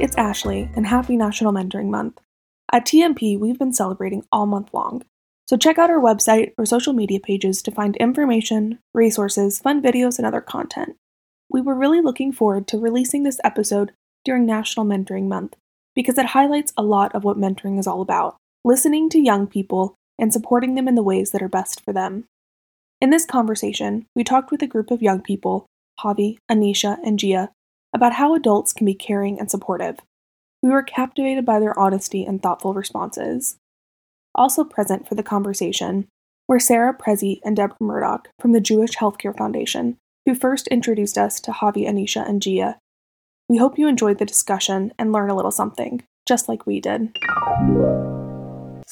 It's Ashley, and happy National Mentoring Month. At TMP, we've been celebrating all month long. So check out our website or social media pages to find information, resources, fun videos, and other content. We were really looking forward to releasing this episode during National Mentoring Month because it highlights a lot of what mentoring is all about listening to young people and supporting them in the ways that are best for them. In this conversation, we talked with a group of young people, Javi, Anisha, and Gia, about how adults can be caring and supportive. We were captivated by their honesty and thoughtful responses. Also present for the conversation were Sarah Prezi and Deborah Murdoch from the Jewish Healthcare Foundation, who first introduced us to Javi, Anisha, and Gia. We hope you enjoyed the discussion and learn a little something, just like we did.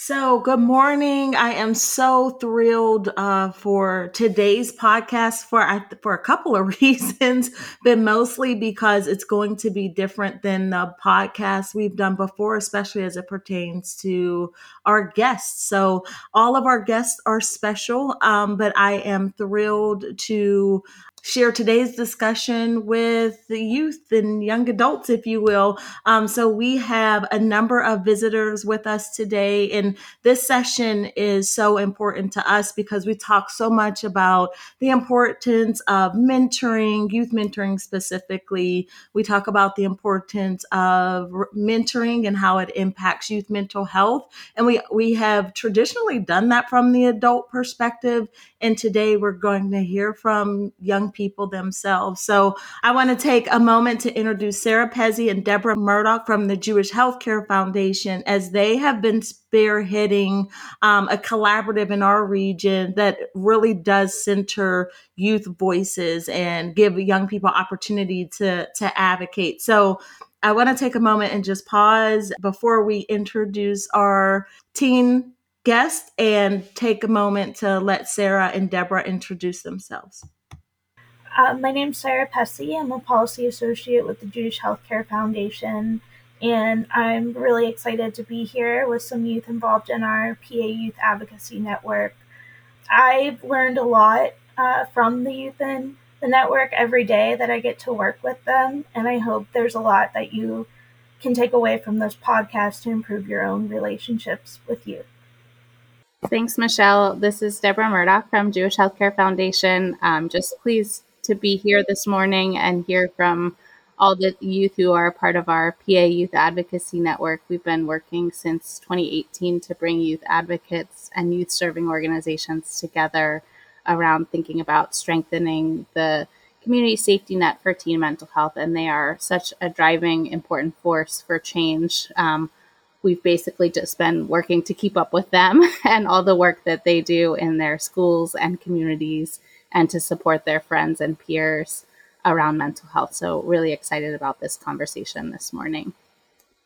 So, good morning. I am so thrilled uh, for today's podcast for for a couple of reasons, but mostly because it's going to be different than the podcast we've done before, especially as it pertains to our guests. So, all of our guests are special, um, but I am thrilled to share today's discussion with the youth and young adults, if you will. Um, so we have a number of visitors with us today, and this session is so important to us because we talk so much about the importance of mentoring, youth mentoring specifically. We talk about the importance of mentoring and how it impacts youth mental health, and we we have traditionally done that from the adult perspective. And today we're going to hear from young people themselves. So I want to take a moment to introduce Sarah Pezzi and Deborah Murdoch from the Jewish Healthcare Foundation, as they have been spearheading um, a collaborative in our region that really does center youth voices and give young people opportunity to to advocate. So I want to take a moment and just pause before we introduce our teen guest and take a moment to let Sarah and Deborah introduce themselves. Uh, my is Sarah Pessy. I'm a policy associate with the Jewish Healthcare Foundation, and I'm really excited to be here with some youth involved in our PA Youth Advocacy Network. I've learned a lot uh, from the youth in the network every day that I get to work with them, and I hope there's a lot that you can take away from this podcast to improve your own relationships with youth. Thanks, Michelle. This is Deborah Murdoch from Jewish Healthcare Foundation. Um, just please to be here this morning and hear from all the youth who are part of our PA Youth Advocacy Network. We've been working since 2018 to bring youth advocates and youth serving organizations together around thinking about strengthening the community safety net for teen mental health. And they are such a driving, important force for change. Um, we've basically just been working to keep up with them and all the work that they do in their schools and communities and to support their friends and peers around mental health. So, really excited about this conversation this morning.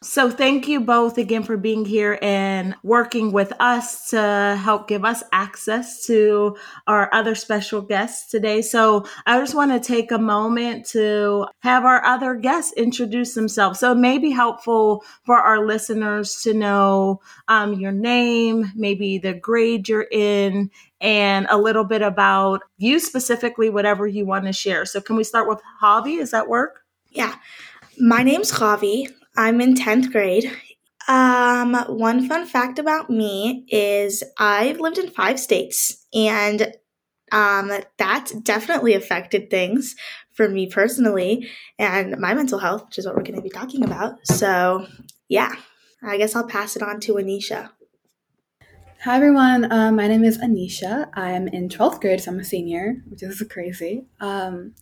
So, thank you both again for being here and working with us to help give us access to our other special guests today. So, I just want to take a moment to have our other guests introduce themselves. So, it may be helpful for our listeners to know um, your name, maybe the grade you're in, and a little bit about you specifically, whatever you want to share. So, can we start with Javi? Is that work? Yeah. My name's Javi. I'm in 10th grade. Um, one fun fact about me is I've lived in five states, and um, that definitely affected things for me personally and my mental health, which is what we're going to be talking about. So, yeah, I guess I'll pass it on to Anisha. Hi everyone, um, my name is Anisha. I'm in 12th grade, so I'm a senior, which is crazy. Um,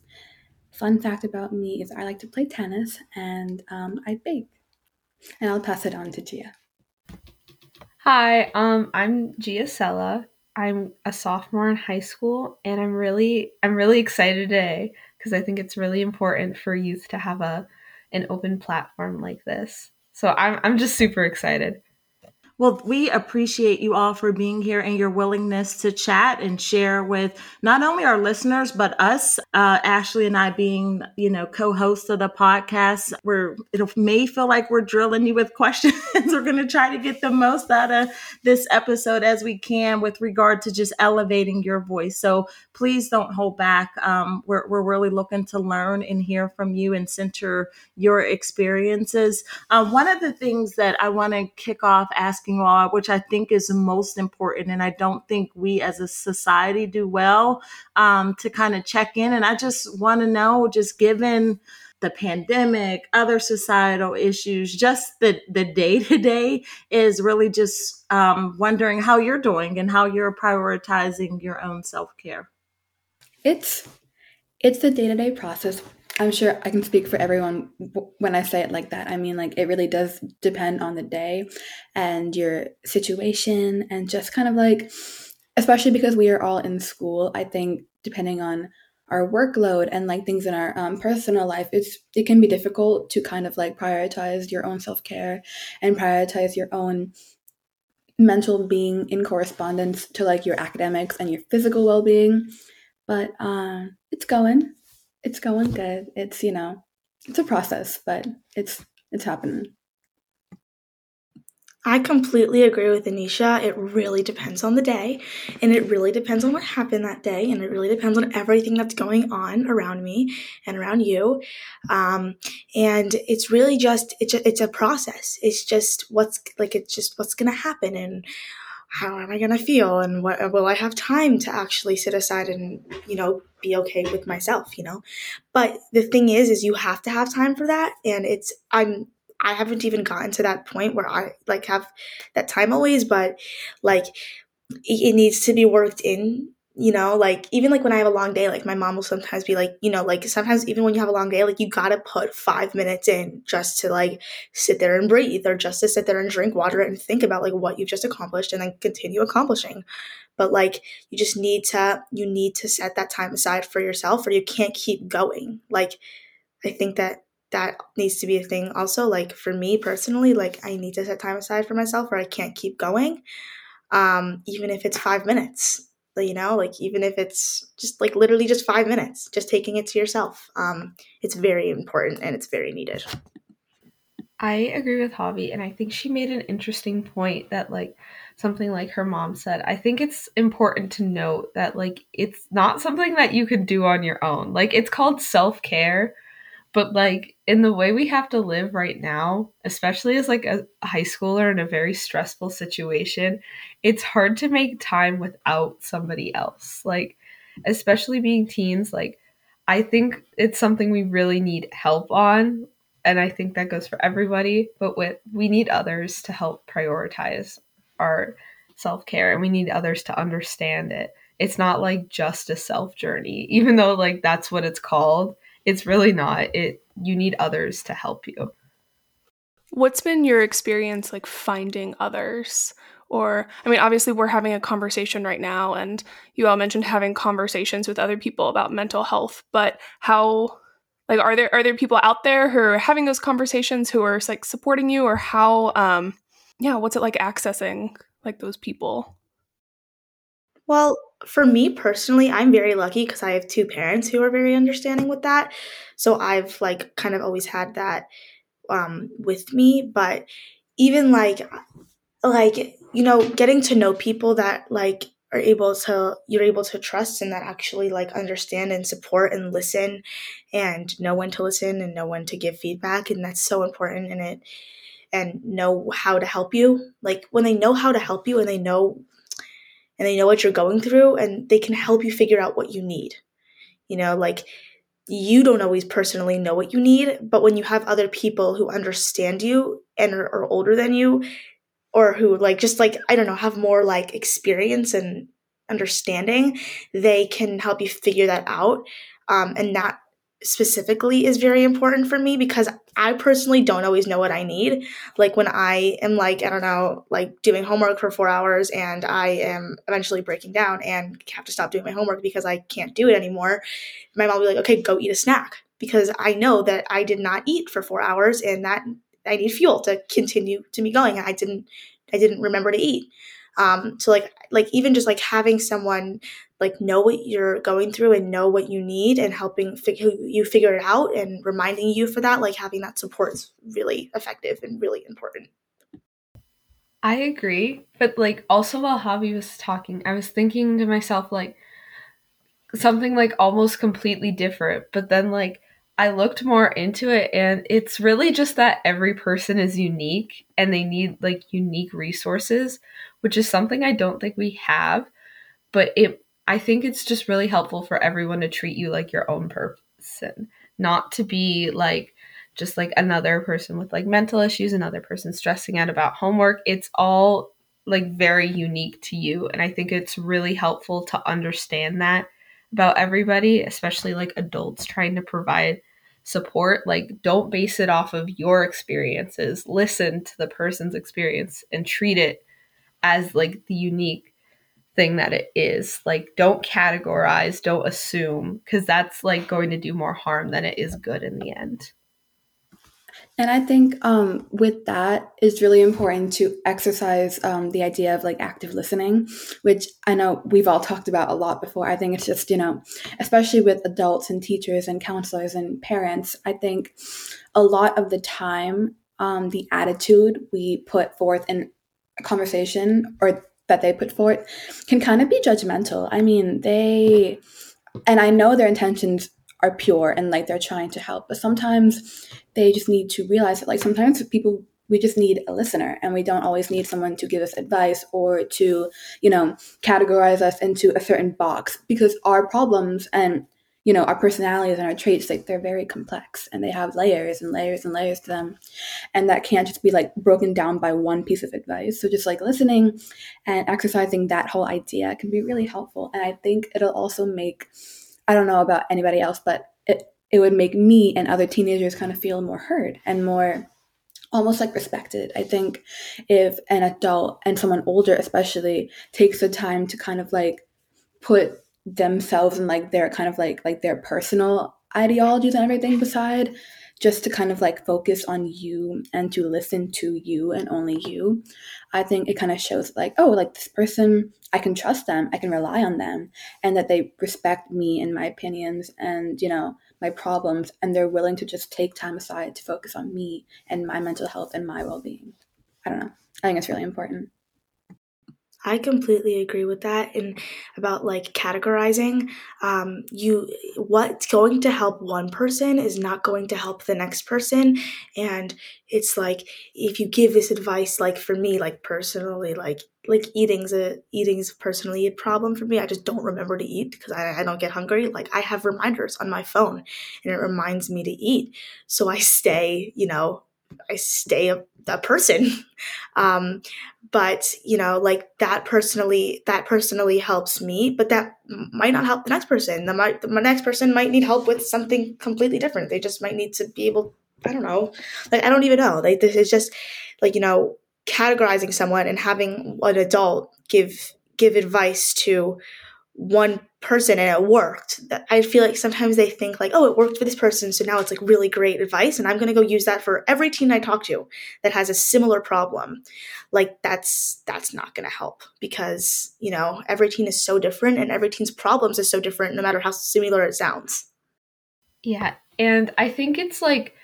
fun fact about me is I like to play tennis and um, I bake. And I'll pass it on to Gia. Hi, um, I'm Gia Sella. I'm a sophomore in high school, and I'm really I'm really excited today because I think it's really important for youth to have a an open platform like this. So I'm I'm just super excited. Well, we appreciate you all for being here and your willingness to chat and share with not only our listeners, but us, uh, Ashley and I being, you know, co-hosts of the podcast. Where it may feel like we're drilling you with questions We're going to try to get the most out of this episode as we can with regard to just elevating your voice. So please don't hold back. Um, we're, we're really looking to learn and hear from you and center your experiences. Uh, one of the things that I want to kick off asking all, which I think is the most important, and I don't think we as a society do well um, to kind of check in. And I just want to know, just given the pandemic, other societal issues, just the the day to day is really just um, wondering how you're doing and how you're prioritizing your own self care. It's it's the day to day process. I'm sure I can speak for everyone when I say it like that. I mean, like it really does depend on the day and your situation, and just kind of like, especially because we are all in school. I think depending on our workload and like things in our um, personal life it's it can be difficult to kind of like prioritize your own self-care and prioritize your own mental being in correspondence to like your academics and your physical well-being. But um it's going it's going good. It's you know it's a process but it's it's happening I completely agree with Anisha. It really depends on the day, and it really depends on what happened that day, and it really depends on everything that's going on around me and around you. Um, and it's really just it's a, it's a process. It's just what's like it's just what's gonna happen, and how am I gonna feel, and what will I have time to actually sit aside and you know be okay with myself, you know. But the thing is, is you have to have time for that, and it's I'm I haven't even gotten to that point where I like have that time always, but like it needs to be worked in you know? Like even like when i have a long day like my mom will sometimes be like you know like sometimes even when you have a long day like you gotta put five minutes in just to like sit there and breathe or just to sit there and drink water and think about like what you've just accomplished and then continue accomplishing. But like you just need to you need to set that time aside for yourself or you can't keep going. Like i think that that needs to be a thing. Also like for me personally like i need to set time aside for myself or i can't keep going um even if it's five minutes you know like even if it's just like literally just five minutes just taking it to yourself. Um it's very important and it's very needed. I agree with javi and i think she made an interesting point that like something like her mom said. I think it's important to note that like it's not something that you can do on your own. Like it's called self-care but like in the way we have to live right now especially as like a high schooler in a very stressful situation it's hard to make time without somebody else. Like especially being teens like i think it's something we really need help on and i think that goes for everybody but with we need others to help prioritize our self-care and we need others to understand it. It's not like just a self journey even though like that's what it's called it's really not. It you need others to help you. What's been your experience like finding others? Or, I mean, obviously, we're having a conversation right now, and you all mentioned having conversations with other people about mental health. But how, like, are there are there people out there who are having those conversations who are like supporting you, or how, um, yeah, what's it like accessing like those people? Well, for me personally, I'm very lucky because I have two parents who are very understanding with that. So I've like kind of always had that um, with me. But even like, like you know, getting to know people that like are able to you're able to trust and that actually like understand and support and listen and know when to listen and know when to give feedback and that's so important in it and know how to help you like when they know how to help you and they know and they know what you're going through and they can help you figure out what you need. You know, like you don't always personally know what you need, but when you have other people who understand you and are, are older than you or who like just like I don't know, have more like experience and understanding, they can help you figure that out. Um, and that specifically is very important for me because I personally don't always know what I need. Like when I am like, I don't know, like doing homework for four hours and I am eventually breaking down and have to stop doing my homework because I can't do it anymore, my mom will be like, okay, go eat a snack because I know that I did not eat for four hours and that I need fuel to continue to be going. I didn't I didn't remember to eat. Um, so like like even just like having someone like know what you're going through and know what you need and helping fig- you figure it out and reminding you for that like having that support is really effective and really important I agree. But like also while Javi was talking, I was thinking to myself like something like almost completely different. But then like I looked more into it and it's really just that every person is unique and they need like unique resources, which is something I don't think we have. But it I think it's just really helpful for everyone to treat you like your own person, not to be like just like another person with like mental issues, another person stressing out about homework. It's all like very unique to you. And I think it's really helpful to understand that about everybody, especially like adults trying to provide support. Like, don't base it off of your experiences. Listen to the person's experience and treat it as like the unique thing that it is. Like, don't categorize, don't assume, because that's like going to do more harm than it is good in the end. And I think um, with that, it's really important to exercise um, the idea of like active listening, which I know we've all talked about a lot before. I think it's just, you know, especially with adults and teachers and counselors and parents, I think a lot of the time, um, the attitude we put forth in a conversation or that they put forth can kind of be judgmental. I mean, they, and I know their intentions are pure and like they're trying to help, but sometimes they just need to realize that like sometimes people we just need a listener and we don't always need someone to give us advice or to you know categorize us into a certain box because our problems and you know our personalities and our traits like they're very complex and they have layers and layers and layers to them and that can't just be like broken down by one piece of advice so just like listening and exercising that whole idea can be really helpful and i think it'll also make i don't know about anybody else but it it would make me and other teenagers kind of feel more heard and more almost like respected. I think if an adult and someone older especially takes the time to kind of like put themselves and like their kind of like like their personal ideologies and everything beside just to kind of like focus on you and to listen to you and only you. I think it kind of shows like oh like this person i can trust them i can rely on them and that they respect me and my opinions and you know my problems and they're willing to just take time aside to focus on me and my mental health and my well-being. I don't know. I think it's really important I completely agree with that. And about like categorizing, um, you what's going to help one person is not going to help the next person. And it's like if you give this advice, like for me, like personally, like like eating's a eating's personally a problem for me. I just don't remember to eat because I, I don't get hungry. Like I have reminders on my phone, and it reminds me to eat. So I stay, you know, I stay a, person. Um, but you know, like that personally, that personally helps me, but that might not help the next person. The my, the next person might need help with something completely different. They just might need to be able. I don't know. Like I don't even know. Like this is just like you know categorizing someone and having an adult give give advice to one person and it worked. I feel like sometimes they think like oh it worked for this person so now it's like really great advice and i'm going to go use that for every teen i talk to that has a similar problem. Like that's that's not going to help because you know every teen is so different and every teen's problems is so different no matter how similar it sounds. Yeah and i think it's like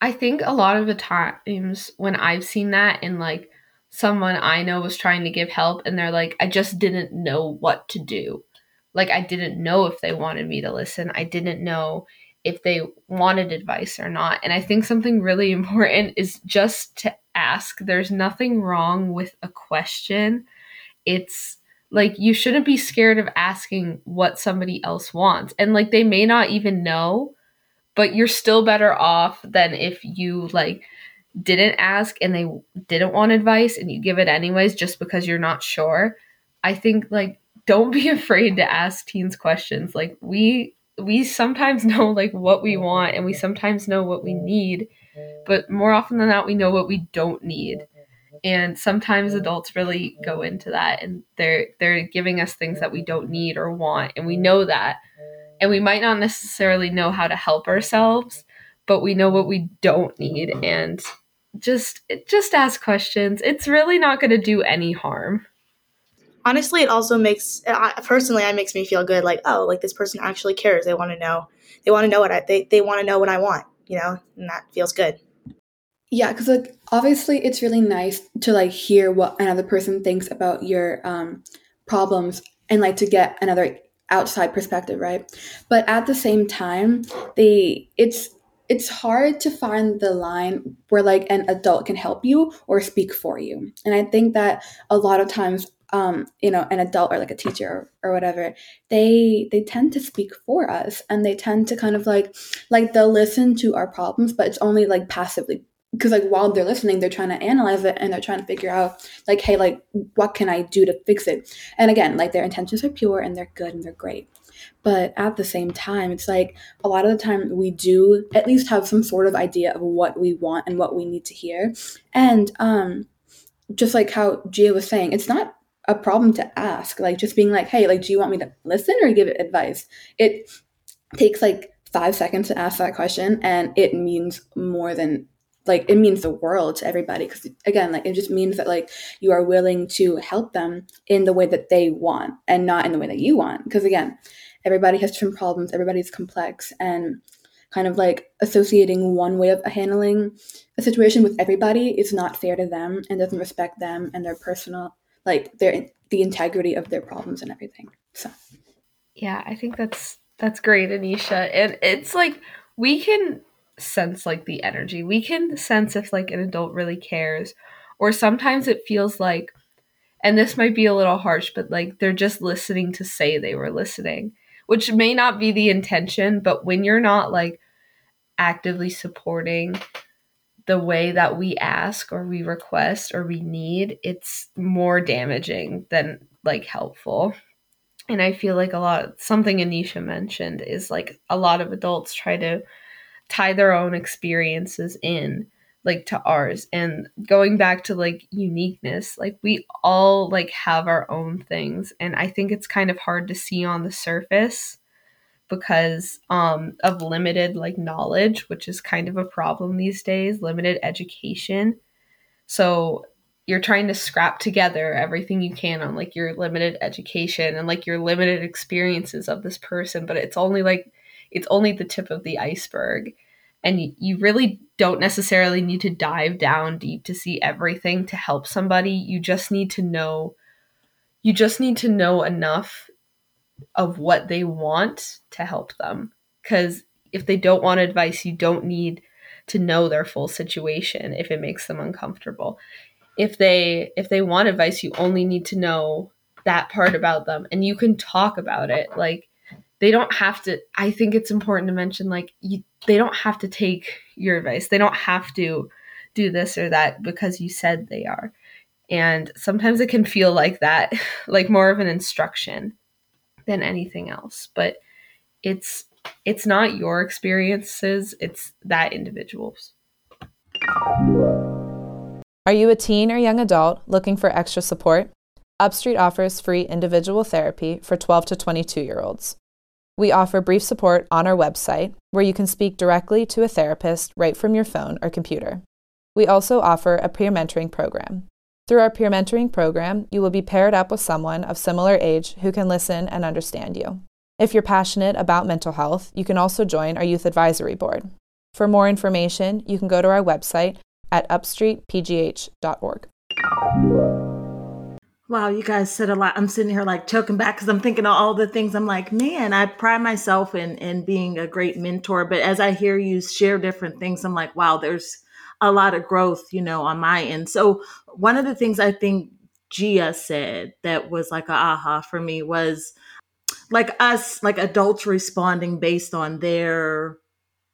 i think a lot of the times when i've seen that in like someone i know was trying to give help and they're like i just didn't know what to do like I didn't know if they wanted me to listen. I didn't know if they wanted advice or not. And I think something really important is just to ask. There's nothing wrong with a question. It's like you shouldn't be scared of asking what somebody else wants. And like they may not even know, but you're still better off than if you like didn't ask and they didn't want advice and you give it anyways just because you're not sure. I think like don't be afraid to ask teens questions. Like we we sometimes know like what we want and we sometimes know what we need, but more often than not we know what we don't need. And sometimes adults really go into that and they're they're giving us things that we don't need or want and we know that. And we might not necessarily know how to help ourselves, but we know what we don't need and just just ask questions. It's really not going to do any harm honestly, it also makes I, personally, it makes me feel good. Like, oh, like this person actually cares. They want to know. They want to know what I. They they want to know what I want. You know, and that feels good. Yeah, because like obviously it's really nice to like hear what another person thinks about your um, problems and like to get another outside perspective, right? But at the same time, they it's it's hard to find the line where like an adult can help you or speak for you. And I think that a lot of times um, you know, an adult or like a teacher or, or whatever, they they tend to speak for us and they tend to kind of like like they'll listen to our problems, but it's only like passively because like while they're listening they're trying to analyze it and they're trying to figure out like hey like what can i do to fix it and again like their intentions are pure and they're good and they're great but at the same time it's like a lot of the time we do at least have some sort of idea of what we want and what we need to hear. And um just like how gia was saying it's not a problem to ask like just being like hey like do you want me to listen or give it advice? It takes like five seconds to ask that question and it means more than like it means the world to everybody because again like it just means that like you are willing to help them in the way that they want and not in the way that you want. Because again everybody has different problems everybody's complex and kind of like associating one way of handling a situation with everybody is not fair to them and doesn't respect them and their personal like their the integrity of their problems and everything so yeah i think that's that's great anisha and it's like we can sense like the energy. We can sense if like an adult really cares or sometimes it feels like and this might be a little harsh but like they're just listening to say they were listening, which may not be the intention, but when you're not like actively supporting the way that we ask or we request or we need, it's more damaging than like helpful. And I feel like a lot something Anisha mentioned is like a lot of adults try to tie their own experiences in like to ours. And going back to like uniqueness like we all like have our own things. And i think it's kind of hard to see on the surface because um of limited like knowledge which is kind of a problem these days limited education. So you're trying to scrap together everything you can on like your limited education and like your limited experiences of this person but it's only like it's only the tip of the iceberg and you really don't necessarily need to dive down deep to see everything to help somebody. You just need to know you just need to know enough of what they want to help them. Cuz if they don't want advice you don't need to know their full situation if it makes them uncomfortable. If they if they want advice you only need to know that part about them and you can talk about it. Like they don't have to i think it's important to mention like you, they don't have to take your advice. They don't have to do this or that because you said they are. And sometimes it can feel like that like more of an instruction than anything else. But it's it's not your experiences it's that individual's. Are you a teen or young adult looking for extra support? Upstreet offers free individual therapy for 12 to 22 year olds we offer brief support on our website where you can speak directly to a therapist right from your phone or computer. We also offer a peer mentoring program. Through our peer mentoring program, you will be paired up with someone of similar age who can listen and understand you. If you're passionate about mental health, you can also join our youth advisory board. For more information, you can go to our website at upstreetpgh.org. Wow, you guys said a lot. I'm sitting here like choking back because I'm thinking of all the things. I'm like, man, I pride myself in in being a great mentor. But as I hear you share different things, I'm like, wow, there's a lot of growth, you know, on my end. So one of the things I think Gia said that was like a aha for me was like us, like adults responding based on their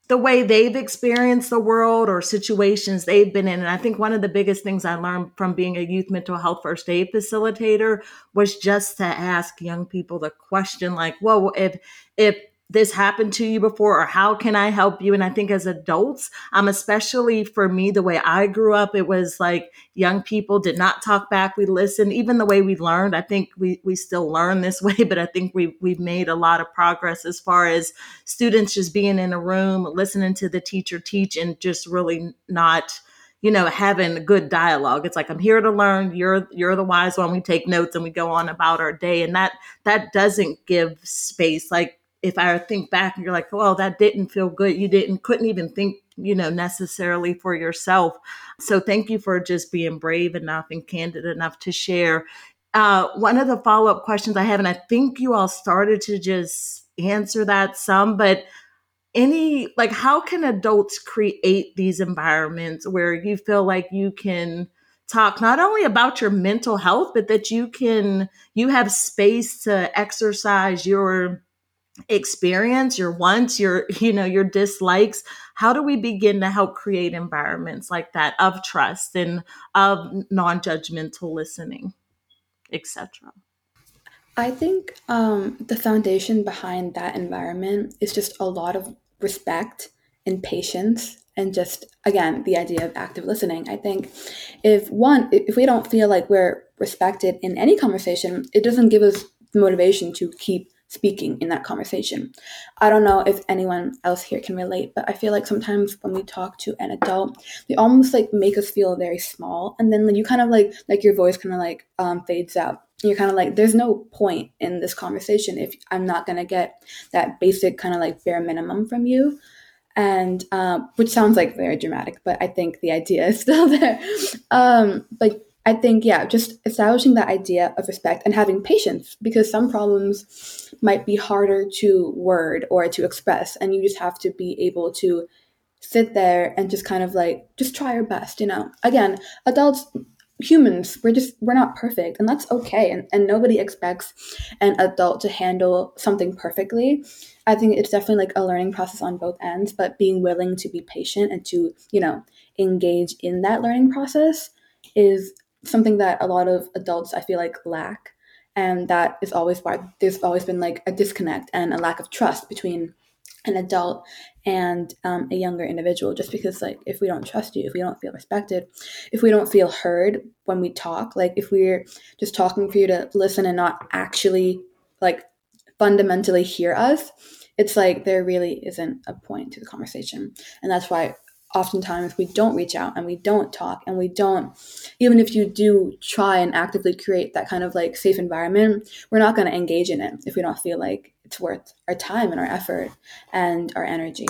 the way they've experienced the world or situations they've been in. And I think one of the biggest things I learned from being a youth mental health first aid facilitator was just to ask young people the question like, whoa, if if this happened to you before or how can I help you? And I think as adults, um, especially for me, the way I grew up, it was like young people did not talk back. We listened, even the way we learned. I think we, we still learn this way, but I think we, we've made a lot of progress as far as students just being in a room, listening to the teacher teach and just really not, you know, having good dialogue. It's like I'm here to learn. You're you're the wise one. We take notes and we go on about our day, and that that doesn't give space. Like if I think back and you're like, well, that didn't feel good. You didn't, couldn't even think you know, necessarily for yourself. So thank you for just being brave enough and candid enough to share. Uh, one of the follow up questions I have, and I think you all started to just answer that some, but any like how can adults create these environments where you feel like you can talk not only about your mental health but that you can you have space to exercise your experience your wants your you know your dislikes how do we begin to help create environments like that of trust and of non-judgmental listening etc i think um, the foundation behind that environment is just a lot of respect and patience and just again the idea of active listening. I think if one if we don't feel like we're respected in any conversation it doesn't give us motivation to keep speaking in that conversation. I don't know if anyone else here can relate, but I feel like sometimes when we talk to an adult, they almost like make us feel very small, and then you kind of like like your voice kind of like um, fades out. You're kind of like, there's no point in this conversation if I'm not gonna get that basic kind of like bare minimum from you. And um, which sounds like very dramatic, but I think the idea is still there. Um, but I think, yeah, just establishing that idea of respect and having patience because some problems might be harder to word or to express. And you just have to be able to sit there and just kind of like, just try your best, you know? Again, adults, humans, we're just, we're not perfect and that's okay. And, and nobody expects an adult to handle something perfectly. I think it's definitely like a learning process on both ends, but being willing to be patient and to, you know, engage in that learning process is something that a lot of adults I feel like lack. And that is always why there's always been like a disconnect and a lack of trust between an adult and um, a younger individual just because like if we don't trust you if we don't feel respected if we don't feel heard when we talk like if we're just talking for you to listen and not actually like fundamentally hear us it's like there really isn't a point to the conversation and that's why oftentimes we don't reach out and we don't talk and we don't even if you do try and actively create that kind of like safe environment we're not going to engage in it if we don't feel like it's worth our time and our effort and our energy.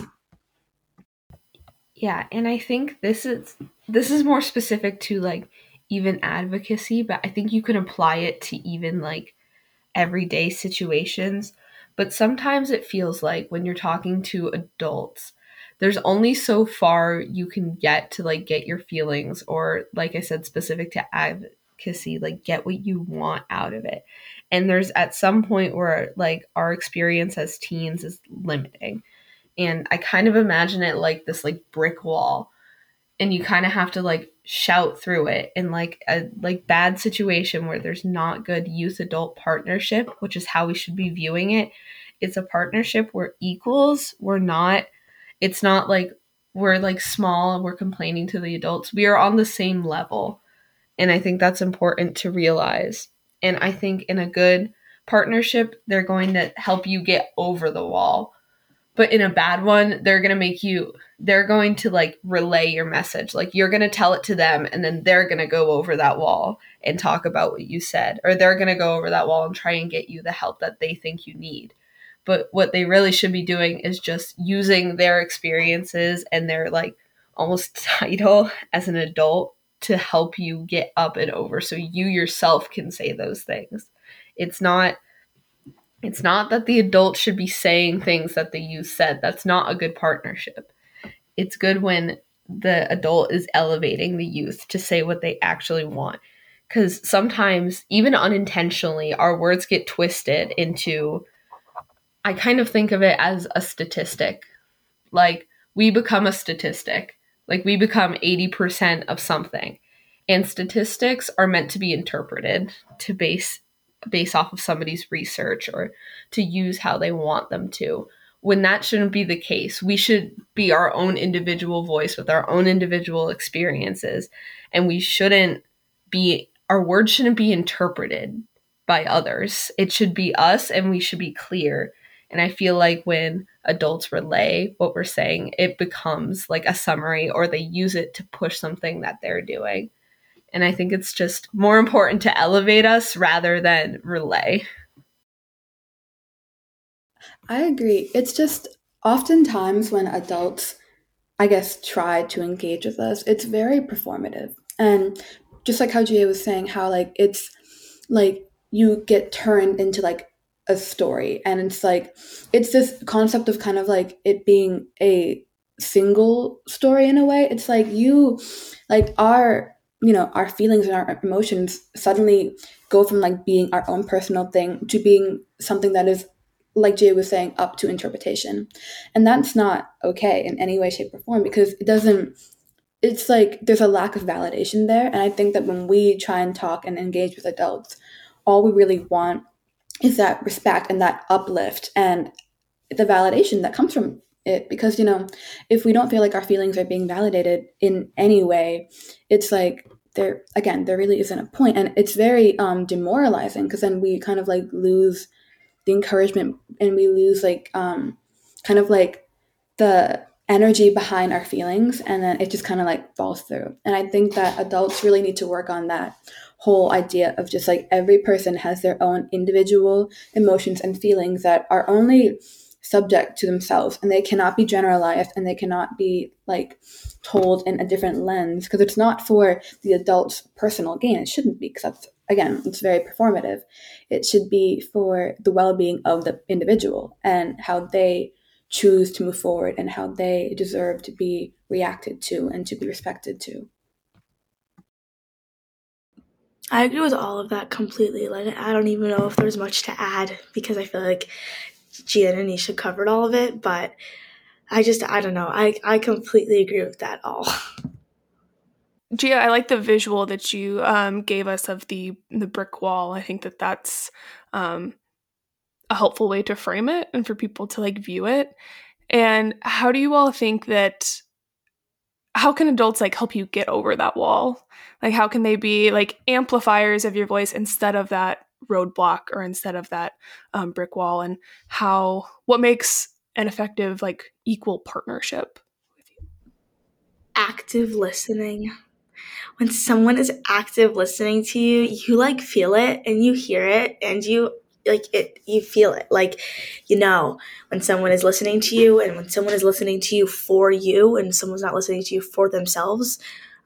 Yeah and i think this is this is more specific to like even advocacy but i think you can apply it to even like everyday situations. But sometimes it feels like when you're talking to adults there's only so far you can get to like get your feelings or like I said specific to advocacy like get what you want out of it. And there's at some point where like our experience as teens is limiting. And I kind of imagine it like this like brick wall and you kind of have to like shout through it in like a like bad situation where there's not good youth adult partnership which is how we should be viewing it it's a partnership where equals we're not it's not like we're like small and we're complaining to the adults. We are on the same level. And I think that's important to realize. And I think in a good partnership, they're going to help you get over the wall. But in a bad one, they're going to make you, they're going to like relay your message. Like you're going to tell it to them, and then they're going to go over that wall and talk about what you said. Or they're going to go over that wall and try and get you the help that they think you need but what they really should be doing is just using their experiences and their like almost title as an adult to help you get up and over so you yourself can say those things. It's not it's not that the adult should be saying things that the youth said. That's not a good partnership. It's good when the adult is elevating the youth to say what they actually want because sometimes even unintentionally our words get twisted into I kind of think of it as a statistic. Like we become a statistic. Like we become 80% of something. And statistics are meant to be interpreted to base base off of somebody's research or to use how they want them to. When that shouldn't be the case. We should be our own individual voice with our own individual experiences and we shouldn't be our words shouldn't be interpreted by others. It should be us and we should be clear and I feel like when adults relay what we're saying, it becomes like a summary or they use it to push something that they're doing. And I think it's just more important to elevate us rather than relay. I agree. It's just oftentimes when adults I guess, try to engage with us, it's very performative. And just like how Gia was saying, how like it's like you get turned into like a story. And it's like it's this concept of kind of like it being a single story in a way. It's like you like our you know our feelings and our emotions suddenly go from like being our own personal thing to being something that is like jay was saying up to interpretation. And that's not okay in any way shape or form because it doesn't it's like there's a lack of validation there. And i think that when we try and talk and engage with adults all we really want is that respect and that uplift and the validation that comes from it. Because you know if we don't feel like our feelings are being validated in any way it's like there again there really isn't a point. And it's very um demoralizing because then we kind of like lose the encouragement and we lose like um kind of like the energy behind our feelings. And then it just kind of like falls through. And i think that adults really need to work on that whole idea of just like every person has their own individual emotions and feelings that are only subject to themselves and they cannot be generalized and they cannot be like told in a different lens because it's not for the adult's personal gain. It shouldn't be because that's again it's very performative. It should be for the well-being of the individual and how they choose to move forward and how they deserve to be reacted to and to be respected to I agree with all of that completely. Like, I don't even know if there's much to add because I feel like Gia and Anisha covered all of it, but I just, I don't know. I, I completely agree with that all. Gia, I like the visual that you um, gave us of the the brick wall. I think that that's um, a helpful way to frame it and for people to like view it. And how do you all think that how can adults like help you get over that wall? Like how can they be like amplifiers of your voice instead of that roadblock or instead of that um, brick wall? And how what makes an effective like equal partnership with you? Active listening. When someone is active listening to you, you like feel it and you hear it and you like it you feel it. Like you know when someone is listening to you and when someone is listening to you for you and someone's not listening to you for themselves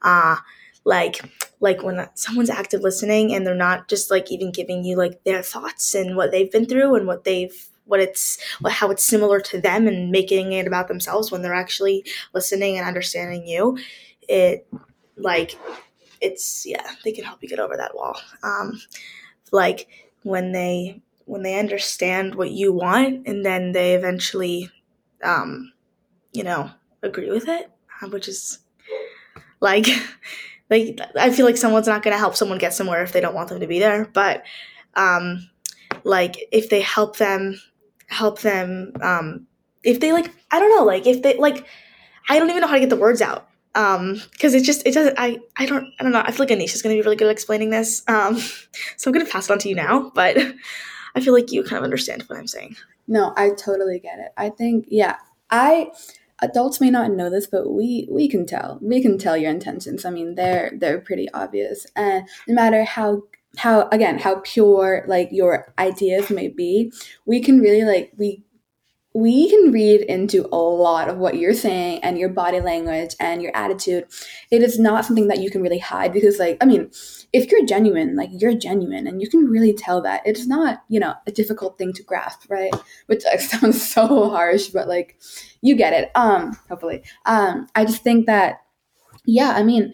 uh like like when someone's active listening and they're not just like even giving you like their thoughts and what they've been through and what they've what it's what how it's similar to them and making it about themselves when they're actually listening and understanding you it like it's yeah they can help you get over that wall. Um like when they when they understand what you want and then they eventually um you know agree with it which is like like i feel like someone's not going to help someone get somewhere if they don't want them to be there but um like if they help them help them um if they like i don't know like if they like i don't even know how to get the words out um because it just it doesn't i i don't i don't know i feel like anisha's gonna be really good at explaining this um so i'm gonna pass it on to you now but I feel like you kind of understand what I'm saying. No, I totally get it. I think, yeah, I adults may not know this, but we we can tell. We can tell your intentions. I mean, they're they're pretty obvious, and no matter how how again how pure like your ideas may be, we can really like we we can read into a lot of what you're saying and your body language and your attitude. It is not something that you can really hide because, like, I mean, if you're genuine, like, you're genuine and you can really tell that. It's not, you know, a difficult thing to grasp, right? Which sounds so harsh, but like, you get it. Um, hopefully. Um, I just think that, yeah, I mean,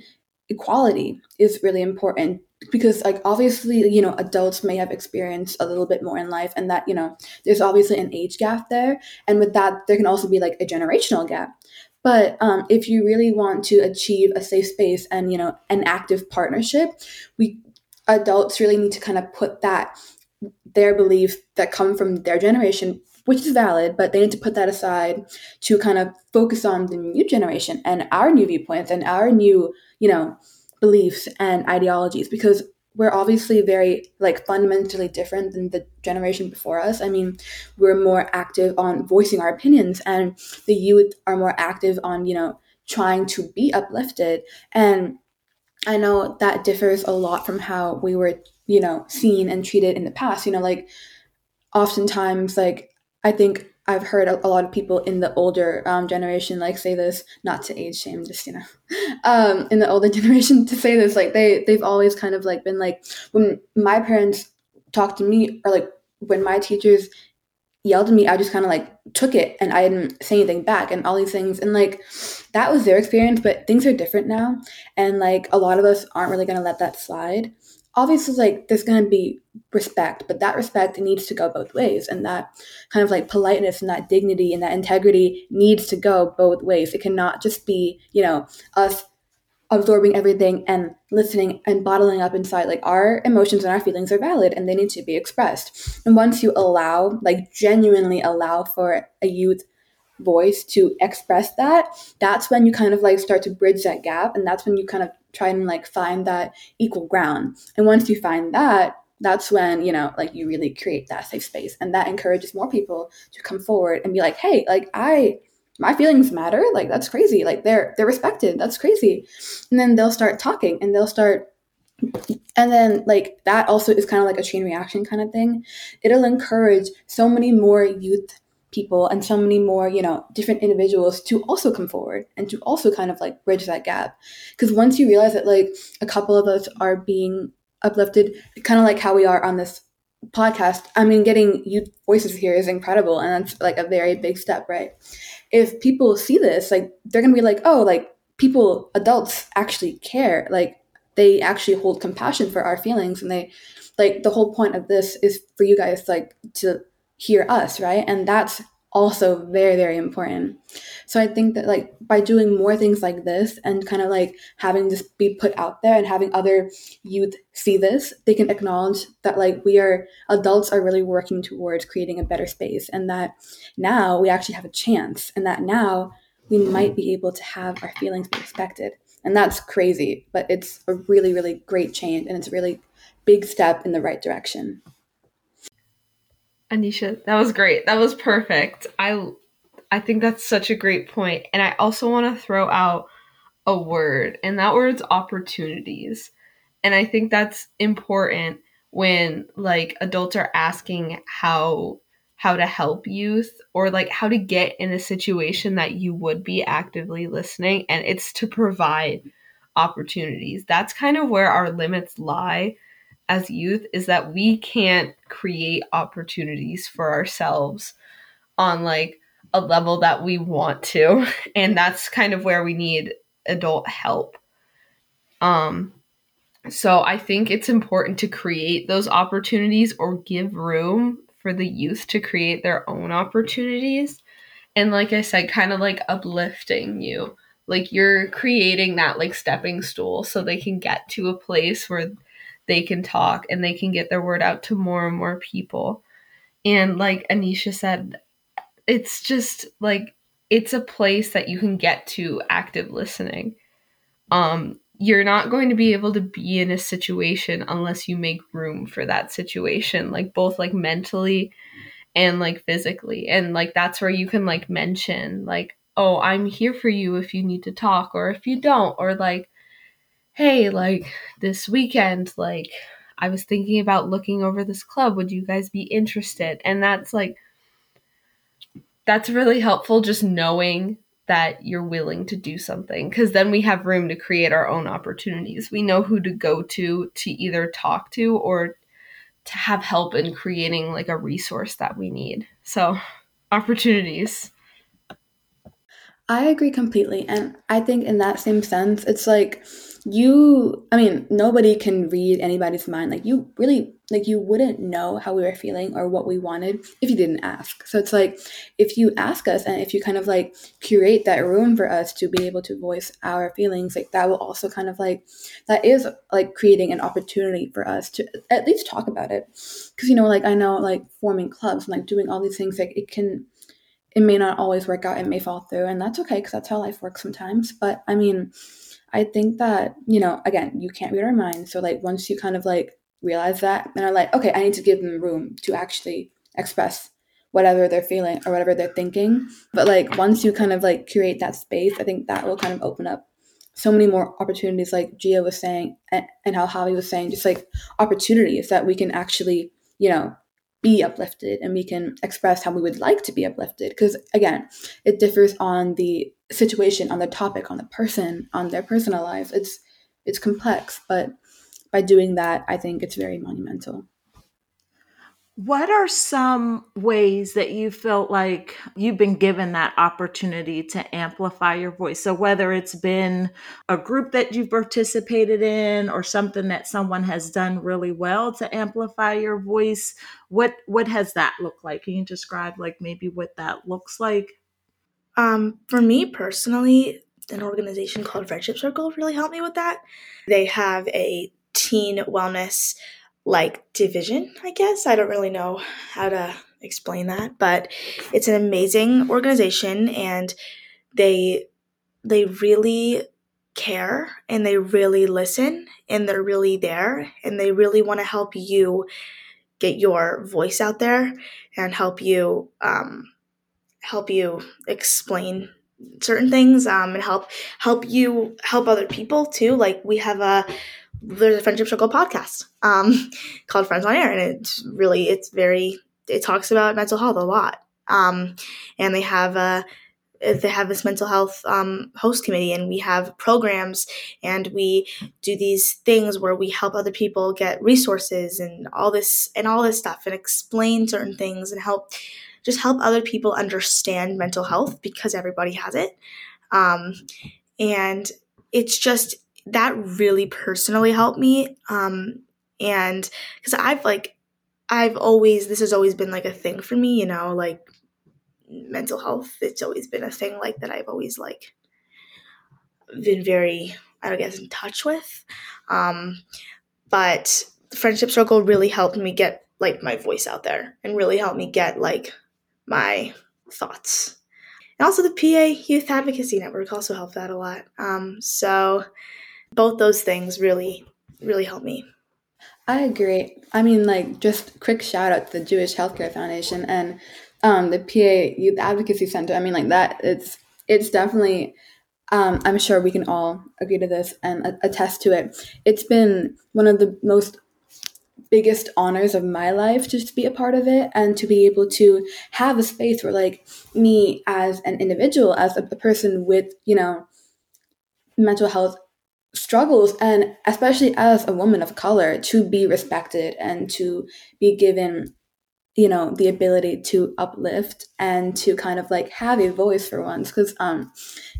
equality is really important because like obviously you know adults may have experienced a little bit more in life and that you know there's obviously an age gap there. And with that there can also be like a generational gap. But um, if you really want to achieve a safe space and you know an active partnership we adults really need to kind of put that their beliefs that come from their generation which is valid but they need to put that aside to kind of focus on the new generation and our new viewpoints and our new you know beliefs and ideologies because we're obviously very like fundamentally different than the generation before us. I mean, we're more active on voicing our opinions and the youth are more active on, you know, trying to be uplifted. And I know that differs a lot from how we were, you know, seen and treated in the past. You know, like oftentimes like I think I've heard a, a, lot of people in the older um, generation like say this, not to age shame, just you know, um, in the older generation to say this, like they they've always kind of like been like when my parents talked to me or like when my teachers yelled at me, I just kind of like took it and I didn't say anything back and all these things. And like that was their experience, but things are different now. And like a lot of us aren't really to let that slide. Obviously, like there's going to be respect, but that respect needs to go both ways. And that kind of like politeness and that dignity and that integrity needs to go both ways. It cannot just be, you know, us absorbing everything and listening and bottling up inside like our emotions and our feelings are valid and they need to be expressed and once you allow like genuinely allow for a youth voice to express that that's when you kind of like start to bridge that gap and that's when you kind of try and like find that equal ground. And once you find that that's when you know like you really create that safe space. And that encourages more people to come forward and be like hey like i my feelings matter. Like that's crazy. Like they're they're respected. That's crazy. And then they'll start talking and they'll start and then like that also is kind of like a chain reaction kind of thing. It'll encourage so many more youth people and so many more you know different individuals to also come forward and to also kind of like bridge that gap because once you realize that like a couple of us are being uplifted kind of like how we are on this podcast i mean getting youth voices here is incredible and that's like a very big step right if people see this, like they're gonna be like, oh, like people, adults actually care. Like they actually hold compassion for our feelings, and they like the whole point of this is for you guys like to hear us, right? And that's also very very important. So i think that like by doing more things like this and kind of like having this be put out there and having other youth see this they can acknowledge that like we are adults are really working towards creating a better space and that now we actually have a chance and that now we might be able to have our feelings be respected. And that's crazy but it's a really really great change and it's a really big step in the right direction Anisha, that was great. That was perfect. I I think that's such a great point. And I also want to throw out a word, and that word's opportunities. And I think that's important when like adults are asking how how to help youth or like how to get in a situation that you would be actively listening and it's to provide opportunities. That's kind of where our limits lie as youth is that we can't create opportunities for ourselves on like a level that we want to and that's kind of where we need adult help. Um so i think it's important to create those opportunities or give room for the youth to create their own opportunities. And like i said kind of like uplifting you. Like you're creating that like stepping stool so they can get to a place where they can talk and they can get their word out to more and more people. And like Anisha said, it's just like it's a place that you can get to active listening. Um, you're not going to be able to be in a situation unless you make room for that situation, like both like mentally and like physically. And like that's where you can like mention like, oh, I'm here for you if you need to talk or if you don't, or like hey, like this weekend, like I was thinking about looking over this club. Would you guys be interested? And that's like, that's really helpful just knowing that you're willing to do something because then we have room to create our own opportunities. We know who to go to to either talk to or to have help in creating like a resource that we need. So, opportunities. I agree completely. And I think in that same sense, it's like you, I mean, nobody can read anybody's mind. Like, you really, like, you wouldn't know how we were feeling or what we wanted if you didn't ask. So it's like, if you ask us and if you kind of like curate that room for us to be able to voice our feelings, like, that will also kind of like, that is like creating an opportunity for us to at least talk about it. Cause, you know, like, I know like forming clubs and like doing all these things, like, it can, it may not always work out it may fall through and that's okay because that's how life works sometimes but i mean i think that you know again you can't read our minds. So like once you kind of like realize that and are like okay i need to give them room to actually express whatever they're feeling or whatever they're thinking. But like once you kind of like create that space i think that will kind of open up so many more opportunities like gia was saying and, and how javi was saying just like opportunities that we can actually you know be uplifted and we can express how we would like to be uplifted. Because again it differs on the situation on the topic on the person on their personal lives. It's it's complex but by doing that i think it's very monumental what are some ways that you felt like you've been given that opportunity to amplify your voice? So, whether it's been a group that you've participated in or something that someone has done really well to amplify your voice, what what has that looked like? Can you describe like maybe what that looks like? Um, for me personally, an organization called Friendship Circle really helped me with that. They have a teen wellness like division, I guess. I don't really know how to explain that, but it's an amazing organization and they they really care and they really listen and they're really there and they really want to help you get your voice out there and help you um, help you explain certain things um, and help help you help other people too like we have a there's a friendship circle podcast um, called Friends on Air, and it's really it's very it talks about mental health a lot. Um, and they have a they have this mental health um, host committee, and we have programs, and we do these things where we help other people get resources and all this and all this stuff, and explain certain things, and help just help other people understand mental health because everybody has it. Um, and it's just that really personally helped me. Um, and because I've like, I've always, this has always been like a thing for me, you know, like mental health. It's always been a thing like that I've always like been very, I don't guess, in touch with. Um, but the friendship circle really helped me get like my voice out there and really helped me get like my thoughts. And also the PA Youth Advocacy Network also helped that a lot. Um, so both those things really, really help me. I agree. I mean, like, just quick shout out to the Jewish Healthcare Foundation and um, the PA Youth Advocacy Center. I mean, like that. It's it's definitely. Um, I'm sure we can all agree to this and attest to it. It's been one of the most biggest honors of my life just to be a part of it and to be able to have a space where like me as an individual as a, a person with you know mental health struggles and especially as a woman of color to be respected and to be given you know the ability to uplift and to kind of like have a voice for once because um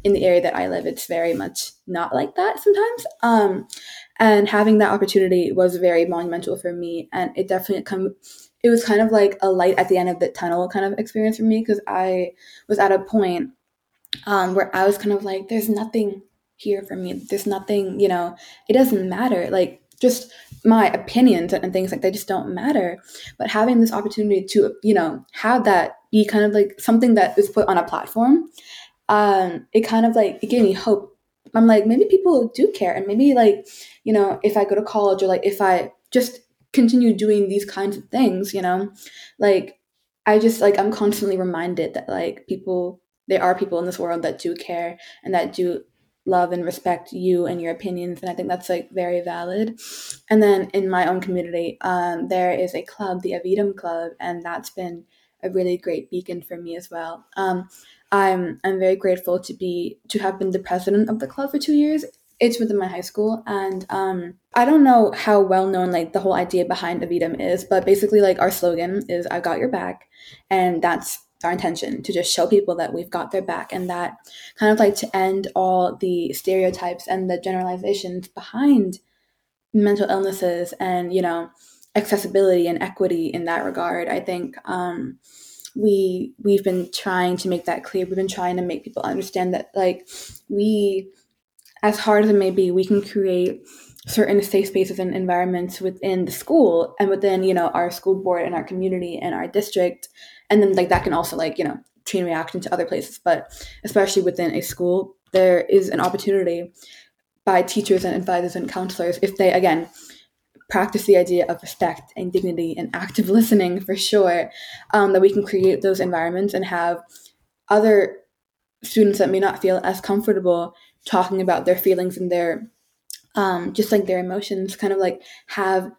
in the area that i live it's very much not like that sometimes um and having that opportunity was very monumental for me and it definitely come it was kind of like a light at the end of the tunnel kind of experience for me because i was at a point um, where i was kind of like there's nothing here for me. There's nothing, you know, it doesn't matter. Like just my opinions and things like they just don't matter. But having this opportunity to, you know, have that be kind of like something that is put on a platform, um, it kind of like it gave me hope. I'm like, maybe people do care and maybe like, you know, if I go to college or like if I just continue doing these kinds of things, you know, like I just like I'm constantly reminded that like people there are people in this world that do care and that do love and respect you and your opinions and i think that's like very valid. And then in my own community um, there is a club the Aevidum club and that's been a really great beacon for me as well. Um, i'm i'm very grateful to be to have been the president of the club for two years. It's within my high school and um, i don't know how well known like the whole idea behind Aevidum is but basically like our slogan is i've got your back and that's our intention to just show people that we've got their back and that kind of like to end all the stereotypes and the generalizations behind mental illnesses and you know accessibility and equity in that regard. I think um, we we've been trying to make that clear. We've been trying to make people understand that like we as hard as it may be we can create certain safe spaces and environments within the school and within you know our school board and our community and our district and then like that can also like you know chain reaction to other places. But especially within a school there is an opportunity by teachers and advisors and counselors if they again practice the idea of respect and dignity and active listening for sure um, that we can create those environments and have other students that may not feel as comfortable talking about their feelings and their um, just like their emotions kind of like have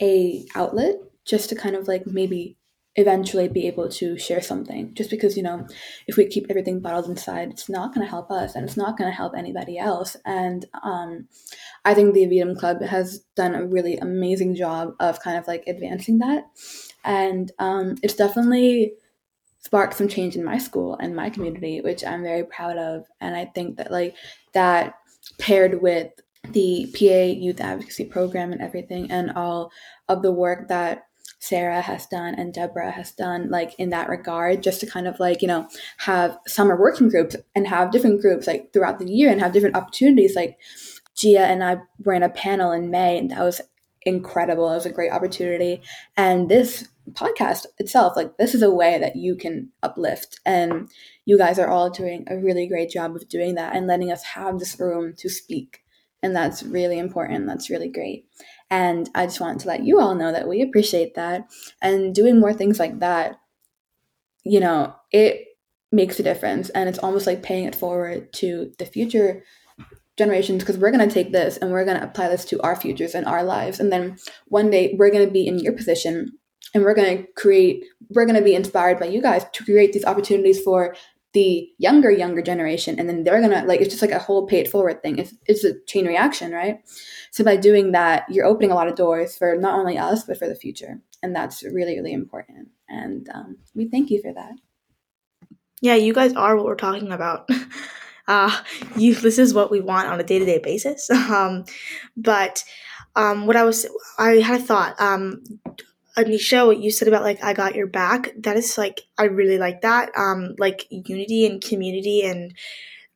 a outlet just to kind of like maybe eventually be able to share something. Just because you know if we keep everything bottled inside it's not going to help us and it's not going to help anybody else. And um, i think the Aevidum club has done a really amazing job of kind of like advancing that. And um, it's definitely sparked some change in my school and my community which i'm very proud of. And i think that like that paired with the pa youth advocacy program and everything and all of the work that Sarah has done and Deborah has done, like in that regard, just to kind of like, you know, have summer working groups and have different groups like throughout the year and have different opportunities. Like Gia and I ran a panel in May, and that was incredible. It was a great opportunity. And this podcast itself, like, this is a way that you can uplift. And you guys are all doing a really great job of doing that and letting us have this room to speak. And that's really important. That's really great. And I just want to let you all know that we appreciate that. And doing more things like that, you know, it makes a difference. And it's almost like paying it forward to the future generations because we're going to take this and we're going to apply this to our futures and our lives. And then one day we're going to be in your position and we're going to create, we're going to be inspired by you guys to create these opportunities for the younger younger generation and then they're gonna like it's just like a whole pay it forward thing. It's, it's a chain reaction right? So by doing that you're opening a lot of doors for not only us but for the future and that's really really important. And um, we thank you for that. Yeah you guys are what we're talking about. Uh you this is what we want on a day-to-day basis. Um but um what i was i had a thought um Anisha, what you said about like I got your back, that is like I really like that. Um, like unity and community and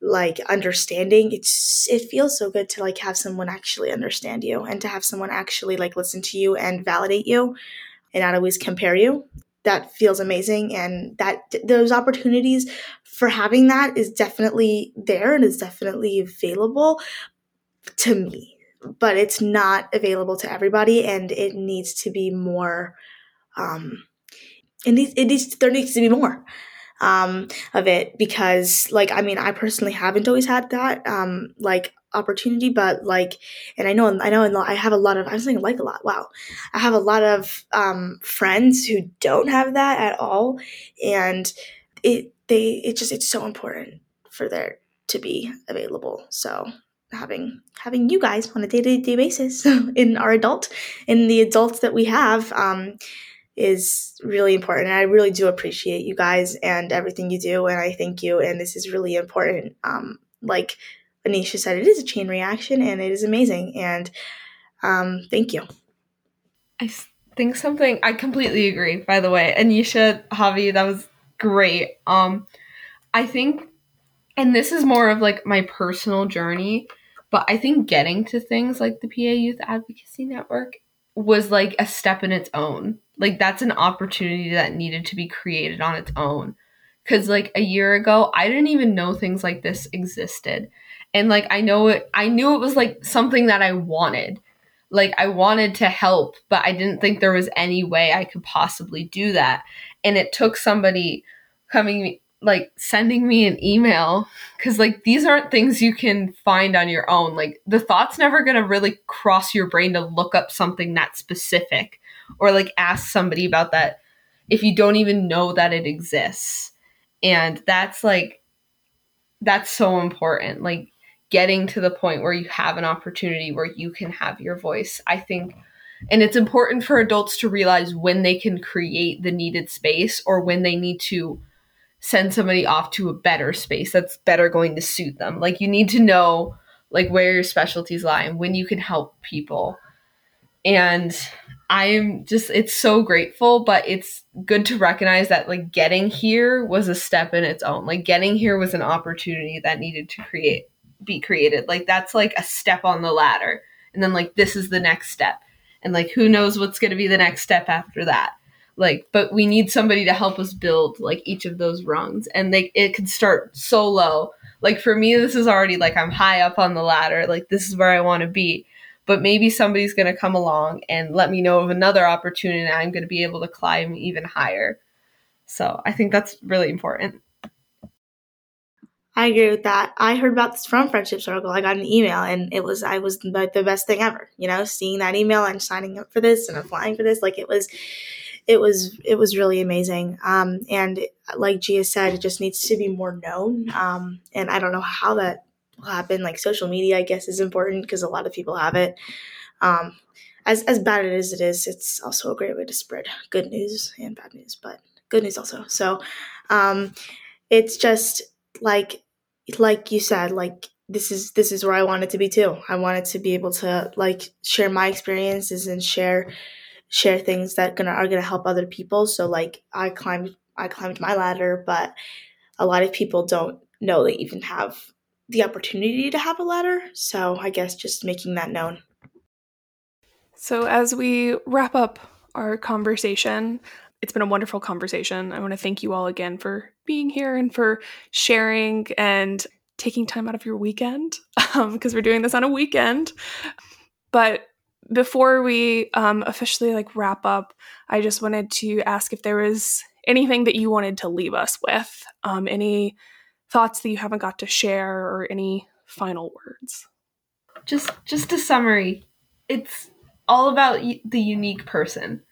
like understanding. It's it feels so good to like have someone actually understand you and to have someone actually like listen to you and validate you and not always compare you. That feels amazing, and that those opportunities for having that is definitely there and is definitely available to me but it's not available to everybody and it needs to be more um it needs it needs there needs to be more um of it because like i mean i personally haven't always had that um like opportunity but like and i know i know i have a lot of i'm saying like a lot wow i have a lot of um friends who don't have that at all and it they it just it's so important for there to be available so having having you guys on a day-to-day basis in our adult in the adults that we have um, is really important. And i really do appreciate you guys and everything you do and i thank you and this is really important. Um, like anisha said it is a chain reaction and it is amazing and um, thank you. I think something i completely agree by the way. Anisha javi that was great. Um i think and this is more of like my personal journey but i think getting to things like the pa youth advocacy network was like a step in its own. Like that's an opportunity that needed to be created on its own. Because like a year ago i didn't even know things like this existed. And like i know it i knew it was like something that i wanted. Like i wanted to help but i didn't think there was any way i could possibly do that. And it took somebody coming like sending me an email because like these aren't things you can find on your own. Like the thought's never going to really cross your brain to look up something that specific or like ask somebody about that if you don't even know that it exists. And that's like that's so important. Like getting to the point where you have an opportunity where you can have your voice i think and it's important for adults to realize when they can create the needed space or when they need to send somebody off to a better space that's better going to suit them. Like you need to know like where your specialties lie and when you can help people. And I'm just it's so grateful, but it's good to recognize that like getting here was a step in its own. Like getting here was an opportunity that needed to create be created. Like that's like a step on the ladder. And then like this is the next step. And like who knows what's going to be the next step after that like but we need somebody to help us build like each of those rungs and they it could start so low like for me this is already like i'm high up on the ladder like this is where i want to be but maybe somebody's going to come along and let me know of another opportunity and i'm going to be able to climb even higher so i think that's really important I agree with that. I heard about this from Friendship Circle. I got an email and it was I was like the best thing ever. You know, seeing that email and signing up for this and applying for this, like it was it was it was really amazing. Um, and like Gia said, it just needs to be more known. Um, and I don't know how that will happen. Like social media, I guess, is important because a lot of people have it. Um, as as bad as it is, it's also a great way to spread good news and bad news, but good news also. So, um, it's just like like you said, like this is this is where I wanted to be too. I wanted to be able to like share my experiences and share share things that gonna are gonna help other people. So like I climbed I climbed my ladder, but a lot of people don't know they even have the opportunity to have a ladder. So I guess just making that known. So as we wrap up our conversation, it's been a wonderful conversation. I want to thank you all again for being here and for sharing and taking time out of your weekend because um, we're doing this on a weekend. But before we um, officially like wrap up, I just wanted to ask if there was anything that you wanted to leave us with, um, any thoughts that you haven't got to share, or any final words. Just, just a summary. It's all about the unique person,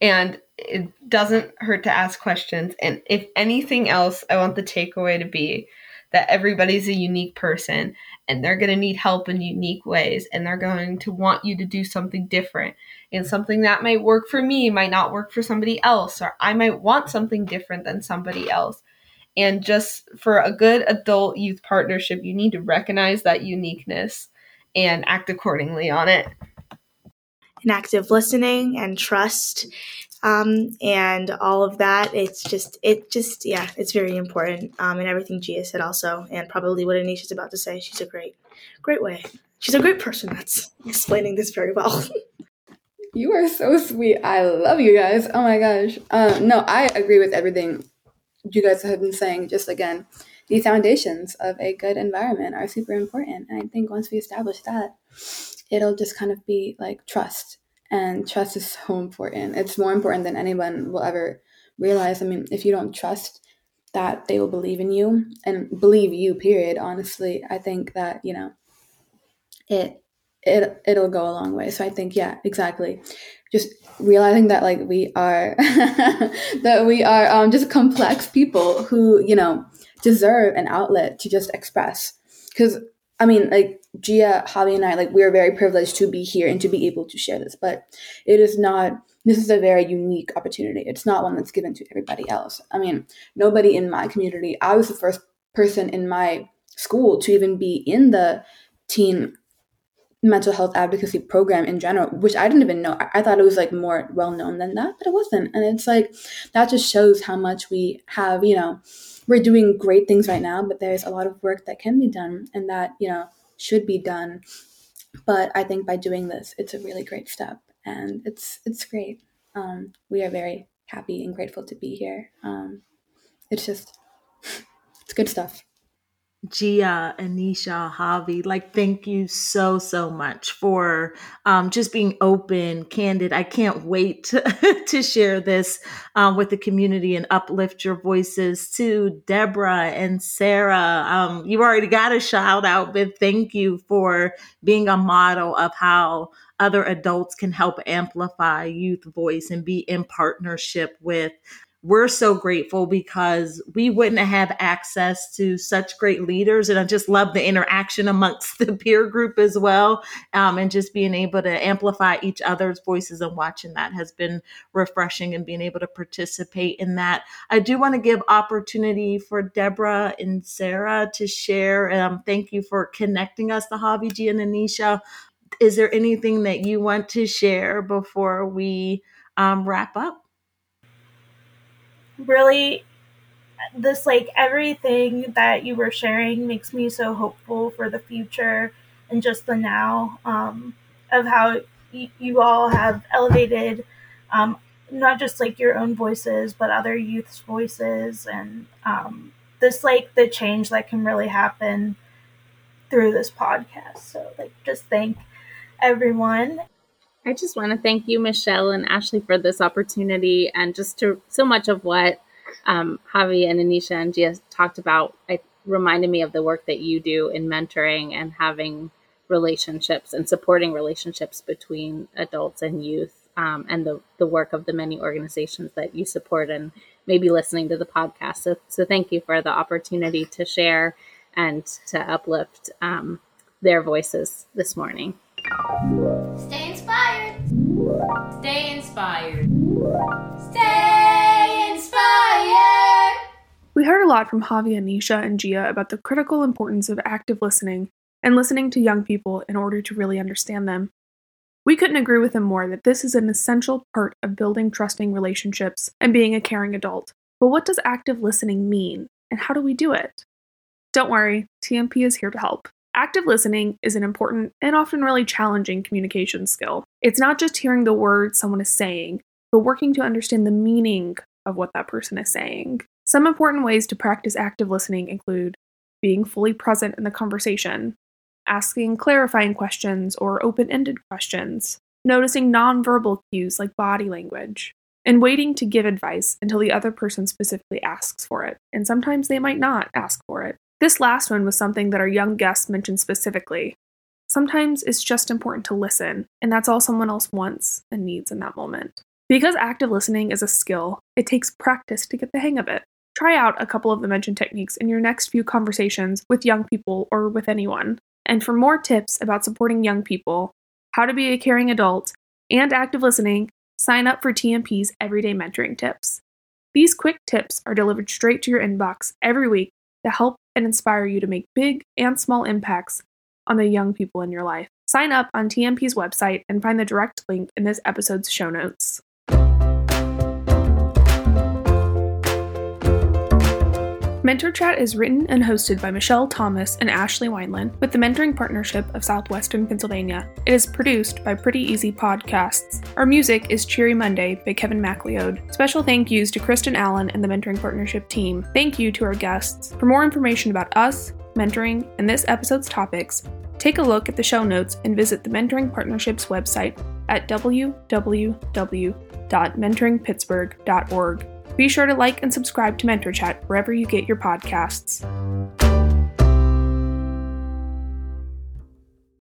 and it doesn't hurt to ask questions. And if anything else, I want the takeaway to be that everybody's a unique person and they're going to need help in unique ways and they're going to want you to do something different and something that might work for me might not work for somebody else or I might want something different than somebody else. And just for a good adult youth partnership, you need to recognize that uniqueness and act accordingly on it. An active listening and trust um, and all of that. It's just, it just, yeah, it's very important. Um, and everything Gia said also, and probably what Anisha's about to say. She's a great, great way. She's a great person that's explaining this very well. you are so sweet. I love you guys. Oh my gosh. Um, no, I agree with everything you guys have been saying. Just again, the foundations of a good environment are super important. And I think once we establish that, it'll just kind of be like trust and trust is so important. It's more important than anyone will ever realize. I mean, if you don't trust that they will believe in you and believe you, period, honestly, I think that, you know, it it it'll go a long way. So I think, yeah, exactly. Just realizing that like we are that we are um, just complex people who, you know, deserve an outlet to just express. Because I mean, like Gia, Javi, and I, like we are very privileged to be here and to be able to share this. But it is not. This is a very unique opportunity. It's not one that's given to everybody else. I mean, nobody in my community. I was the first person in my school to even be in the teen mental health advocacy program in general, which I didn't even know. I, thought it was like more well known than that, but it wasn't. And it's like that just shows how much we have, you know, we're doing great things right now, but there's a lot of work that can be done and that, you know, should be done. But I think by doing this, it's a really great step and it's it's great. Um, we are very happy and grateful to be here. Um, it's just it's good stuff. Gia, Anisha, Javi, like thank you so so much for um, just being open, candid. I can't wait to, to share this um, with the community and uplift your voices to Deborah and Sarah. Um, you already got a shout out, but thank you for being a model of how other adults can help amplify youth voice and be in partnership with we're so grateful because we wouldn't have access to such great leaders. And I just love the interaction amongst the peer group as well. Um, and just being able to amplify each other's voices and watching that has been refreshing and being able to participate in that. I do want to give opportunity for Deborah and Sarah to share. Um, thank you for connecting us to Javi G and Anisha. Is there anything that you want to share before we um, wrap up? Really this like everything that you were sharing makes me so hopeful for the future and just the now um, of how y- you all have elevated um, not just like your own voices but other youth's voices and um, this like the change that can really happen through this podcast. So like just thank everyone I just want to thank you, Michelle and Ashley, for this opportunity and just to so much of what um, Javi and Anisha and Gia talked about. It reminded me of the work that you do in mentoring and having relationships and supporting relationships between adults and youth um, and the, the work of the many organizations that you support and maybe listening to the podcast. So, so thank you for the opportunity to share and to uplift um, their voices this morning. Stay inspired. Stay inspired. Stay inspired. We heard a lot from Javi, Anisha, and Gia about the critical importance of active listening and listening to young people in order to really understand them. We couldn't agree with them more that this is an essential part of building trusting relationships and being a caring adult. But what does active listening mean, and how do we do it? Don't worry, TMP is here to help. Active listening is an important and often really challenging communication skill. It's not just hearing the words someone is saying, but working to understand the meaning of what that person is saying. Some important ways to practice active listening include being fully present in the conversation, asking clarifying questions or open ended questions, noticing nonverbal cues like body language, and waiting to give advice until the other person specifically asks for it. And sometimes they might not ask for it. This last one was something that our young guest mentioned specifically. Sometimes it's just important to listen, and that's all someone else wants and needs in that moment. Because active listening is a skill, it takes practice to get the hang of it. Try out a couple of the mentioned techniques in your next few conversations with young people or with anyone. And for more tips about supporting young people, how to be a caring adult, and active listening, sign up for TMP's Everyday Mentoring Tips. These quick tips are delivered straight to your inbox every week to help and inspire you to make big and small impacts on the young people in your life. Sign up on TMP's website and find the direct link in this episode's show notes. Mentor Chat is written and hosted by Michelle Thomas and Ashley Wineland with the mentoring partnership of Southwestern Pennsylvania. It is produced by Pretty Easy Podcasts. Our music is Cheery Monday by Kevin MacLeod. Special thank yous to Kristen Allen and the mentoring partnership team. Thank you to our guests. For more information about us, mentoring, and this episode's topics, take a look at the show notes and visit the Mentoring Partnership's website at www.mentoringpittsburgh.org. Be sure to like and subscribe to MentorChat wherever you get your podcasts.